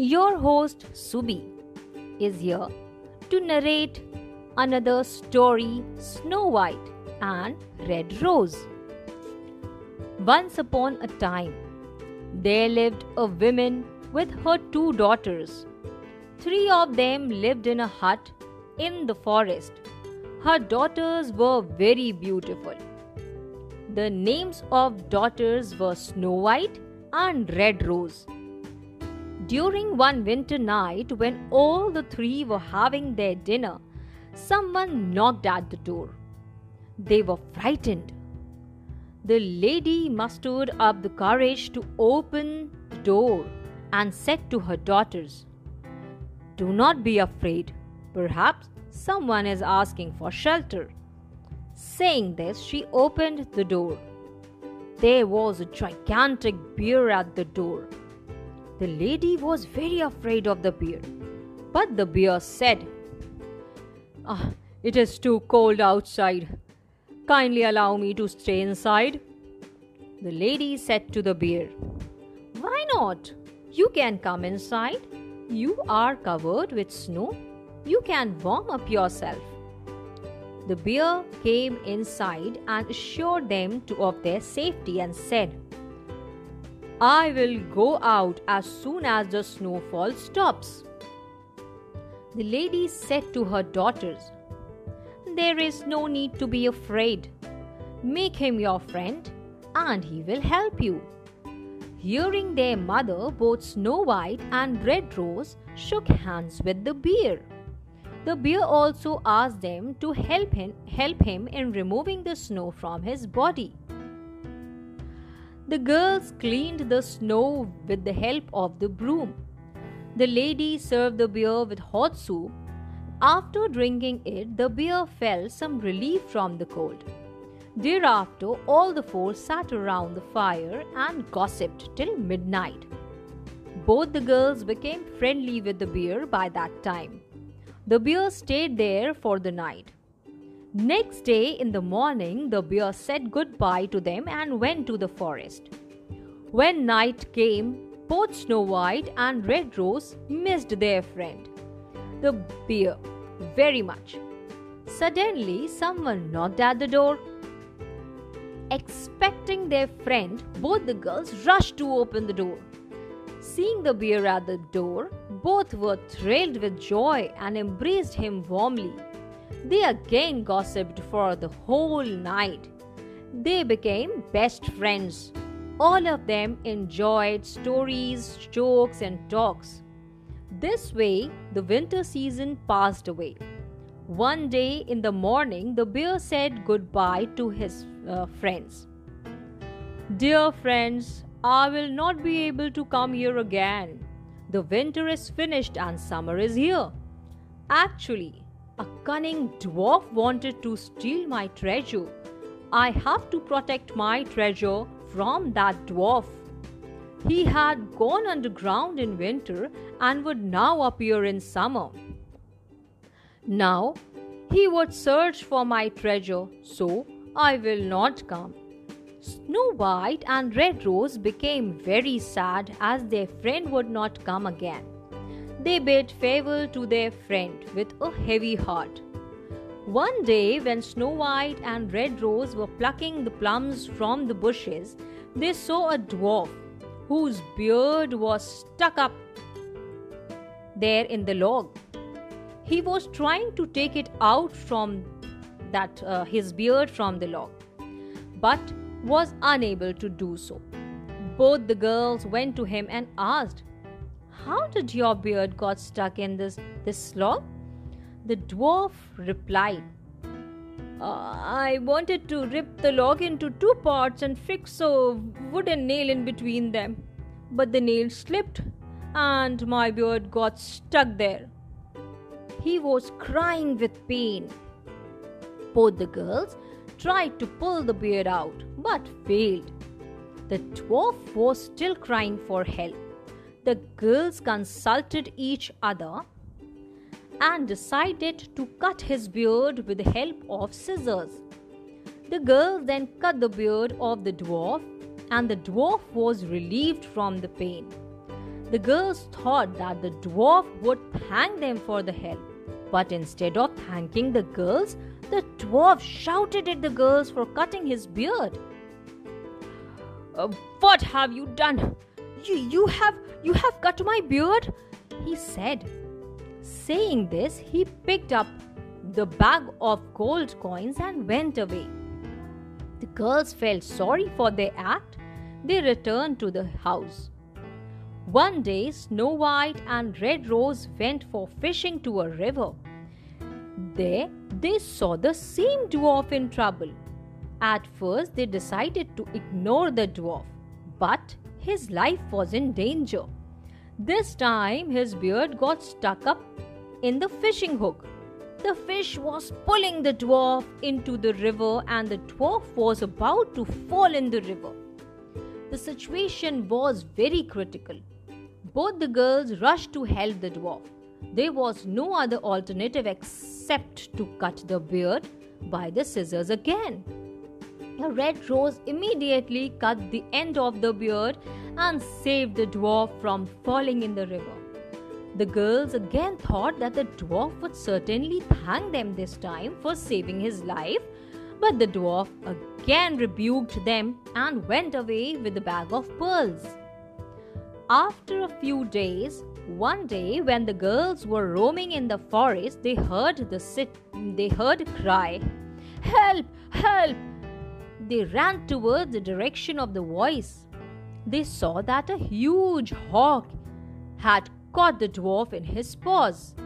Your host Subi is here to narrate another story Snow White and Red Rose. Once upon a time, there lived a woman with her two daughters. Three of them lived in a hut in the forest. Her daughters were very beautiful. The names of daughters were Snow White and Red Rose. During one winter night, when all the three were having their dinner, someone knocked at the door. They were frightened. The lady mustered up the courage to open the door and said to her daughters, Do not be afraid. Perhaps someone is asking for shelter. Saying this, she opened the door. There was a gigantic bear at the door. The lady was very afraid of the bear, but the bear said, ah, It is too cold outside. Kindly allow me to stay inside. The lady said to the bear, Why not? You can come inside. You are covered with snow. You can warm up yourself. The bear came inside and assured them of their safety and said, I will go out as soon as the snowfall stops. The lady said to her daughters, There is no need to be afraid. Make him your friend, and he will help you. Hearing their mother, both Snow White and Red Rose shook hands with the bear. The bear also asked them to help him, help him in removing the snow from his body. The girls cleaned the snow with the help of the broom. The lady served the bear with hot soup. After drinking it, the bear felt some relief from the cold. Thereafter, all the four sat around the fire and gossiped till midnight. Both the girls became friendly with the bear by that time. The bear stayed there for the night. Next day in the morning, the bear said goodbye to them and went to the forest. When night came, both Snow White and Red Rose missed their friend, the bear, very much. Suddenly, someone knocked at the door. Expecting their friend, both the girls rushed to open the door. Seeing the bear at the door, both were thrilled with joy and embraced him warmly. They again gossiped for the whole night. They became best friends. All of them enjoyed stories, jokes, and talks. This way, the winter season passed away. One day in the morning, the bear said goodbye to his uh, friends. Dear friends, I will not be able to come here again. The winter is finished and summer is here. Actually, a cunning dwarf wanted to steal my treasure. I have to protect my treasure from that dwarf. He had gone underground in winter and would now appear in summer. Now he would search for my treasure, so I will not come. Snow White and Red Rose became very sad as their friend would not come again. They bid farewell to their friend with a heavy heart. One day, when Snow White and Red Rose were plucking the plums from the bushes, they saw a dwarf whose beard was stuck up there in the log. He was trying to take it out from that uh, his beard from the log, but was unable to do so. Both the girls went to him and asked, How did your beard got stuck in this, this log? The dwarf replied, uh, I wanted to rip the log into two parts and fix a wooden nail in between them. But the nail slipped and my beard got stuck there. He was crying with pain. Both the girls tried to pull the beard out but failed. The dwarf was still crying for help. The girls consulted each other and decided to cut his beard with the help of scissors. The girls then cut the beard of the dwarf, and the dwarf was relieved from the pain. The girls thought that the dwarf would thank them for the help. But instead of thanking the girls, the dwarf shouted at the girls for cutting his beard. Uh, what have you done? You, you have you have cut my beard, he said. Saying this, he picked up the bag of gold coins and went away. The girls felt sorry for their act. They returned to the house. One day, Snow White and Red Rose went for fishing to a river. There, they saw the same dwarf in trouble. At first, they decided to ignore the dwarf, but his life was in danger. This time, his beard got stuck up in the fishing hook. The fish was pulling the dwarf into the river, and the dwarf was about to fall in the river. The situation was very critical. Both the girls rushed to help the dwarf. There was no other alternative except to cut the beard by the scissors again. A red rose immediately cut the end of the beard and saved the dwarf from falling in the river. The girls again thought that the dwarf would certainly thank them this time for saving his life, but the dwarf again rebuked them and went away with the bag of pearls. After a few days, one day when the girls were roaming in the forest, they heard the sit they heard cry, "Help! Help!" They ran towards the direction of the voice. They saw that a huge hawk had caught the dwarf in his paws.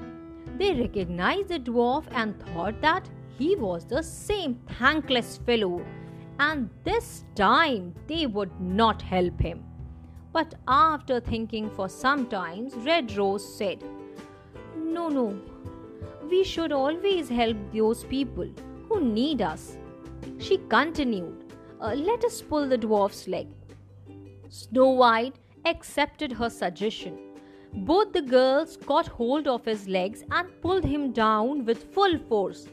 They recognized the dwarf and thought that he was the same thankless fellow, and this time they would not help him. But after thinking for some time, Red Rose said, No, no, we should always help those people who need us. She continued, uh, Let us pull the dwarf's leg. Snow White accepted her suggestion both the girls caught hold of his legs and pulled him down with full force.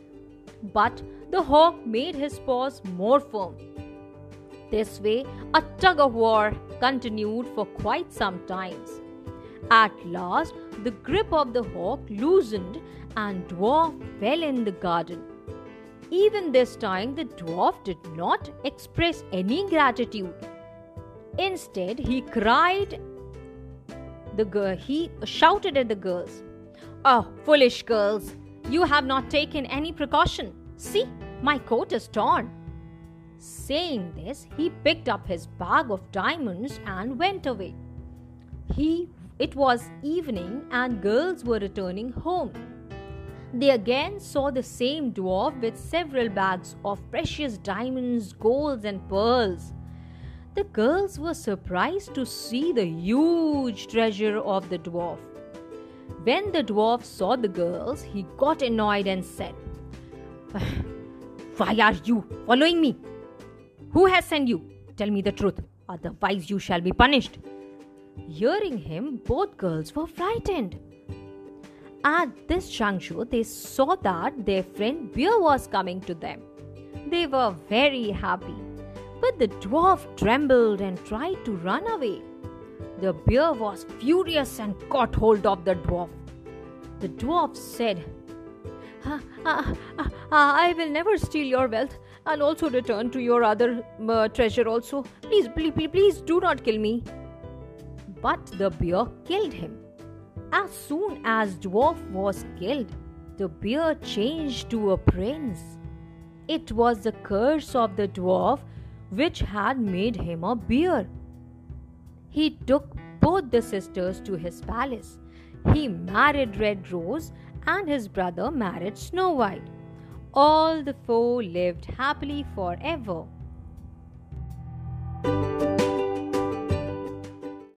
But the hawk made his paws more firm. This way, a tug of war continued for quite some time. At last, the grip of the hawk loosened and dwarf fell in the garden. Even this time, the dwarf did not express any gratitude. Instead, he cried the girl he shouted at the girls. Oh, foolish girls, you have not taken any precaution. See, my coat is torn. Saying this, he picked up his bag of diamonds and went away. He it was evening and girls were returning home. They again saw the same dwarf with several bags of precious diamonds, golds, and pearls. The girls were surprised to see the huge treasure of the dwarf. When the dwarf saw the girls, he got annoyed and said, Why are you following me? Who has sent you? Tell me the truth, otherwise, you shall be punished. Hearing him, both girls were frightened. At this juncture, they saw that their friend Bear was coming to them. They were very happy but the dwarf trembled and tried to run away. The bear was furious and caught hold of the dwarf. The dwarf said, ah, ah, ah, I will never steal your wealth and also return to your other uh, treasure also. Please, please, please, please do not kill me. But the bear killed him. As soon as dwarf was killed, the bear changed to a prince. It was the curse of the dwarf which had made him a bear. He took both the sisters to his palace. He married Red Rose and his brother married Snow White. All the four lived happily forever.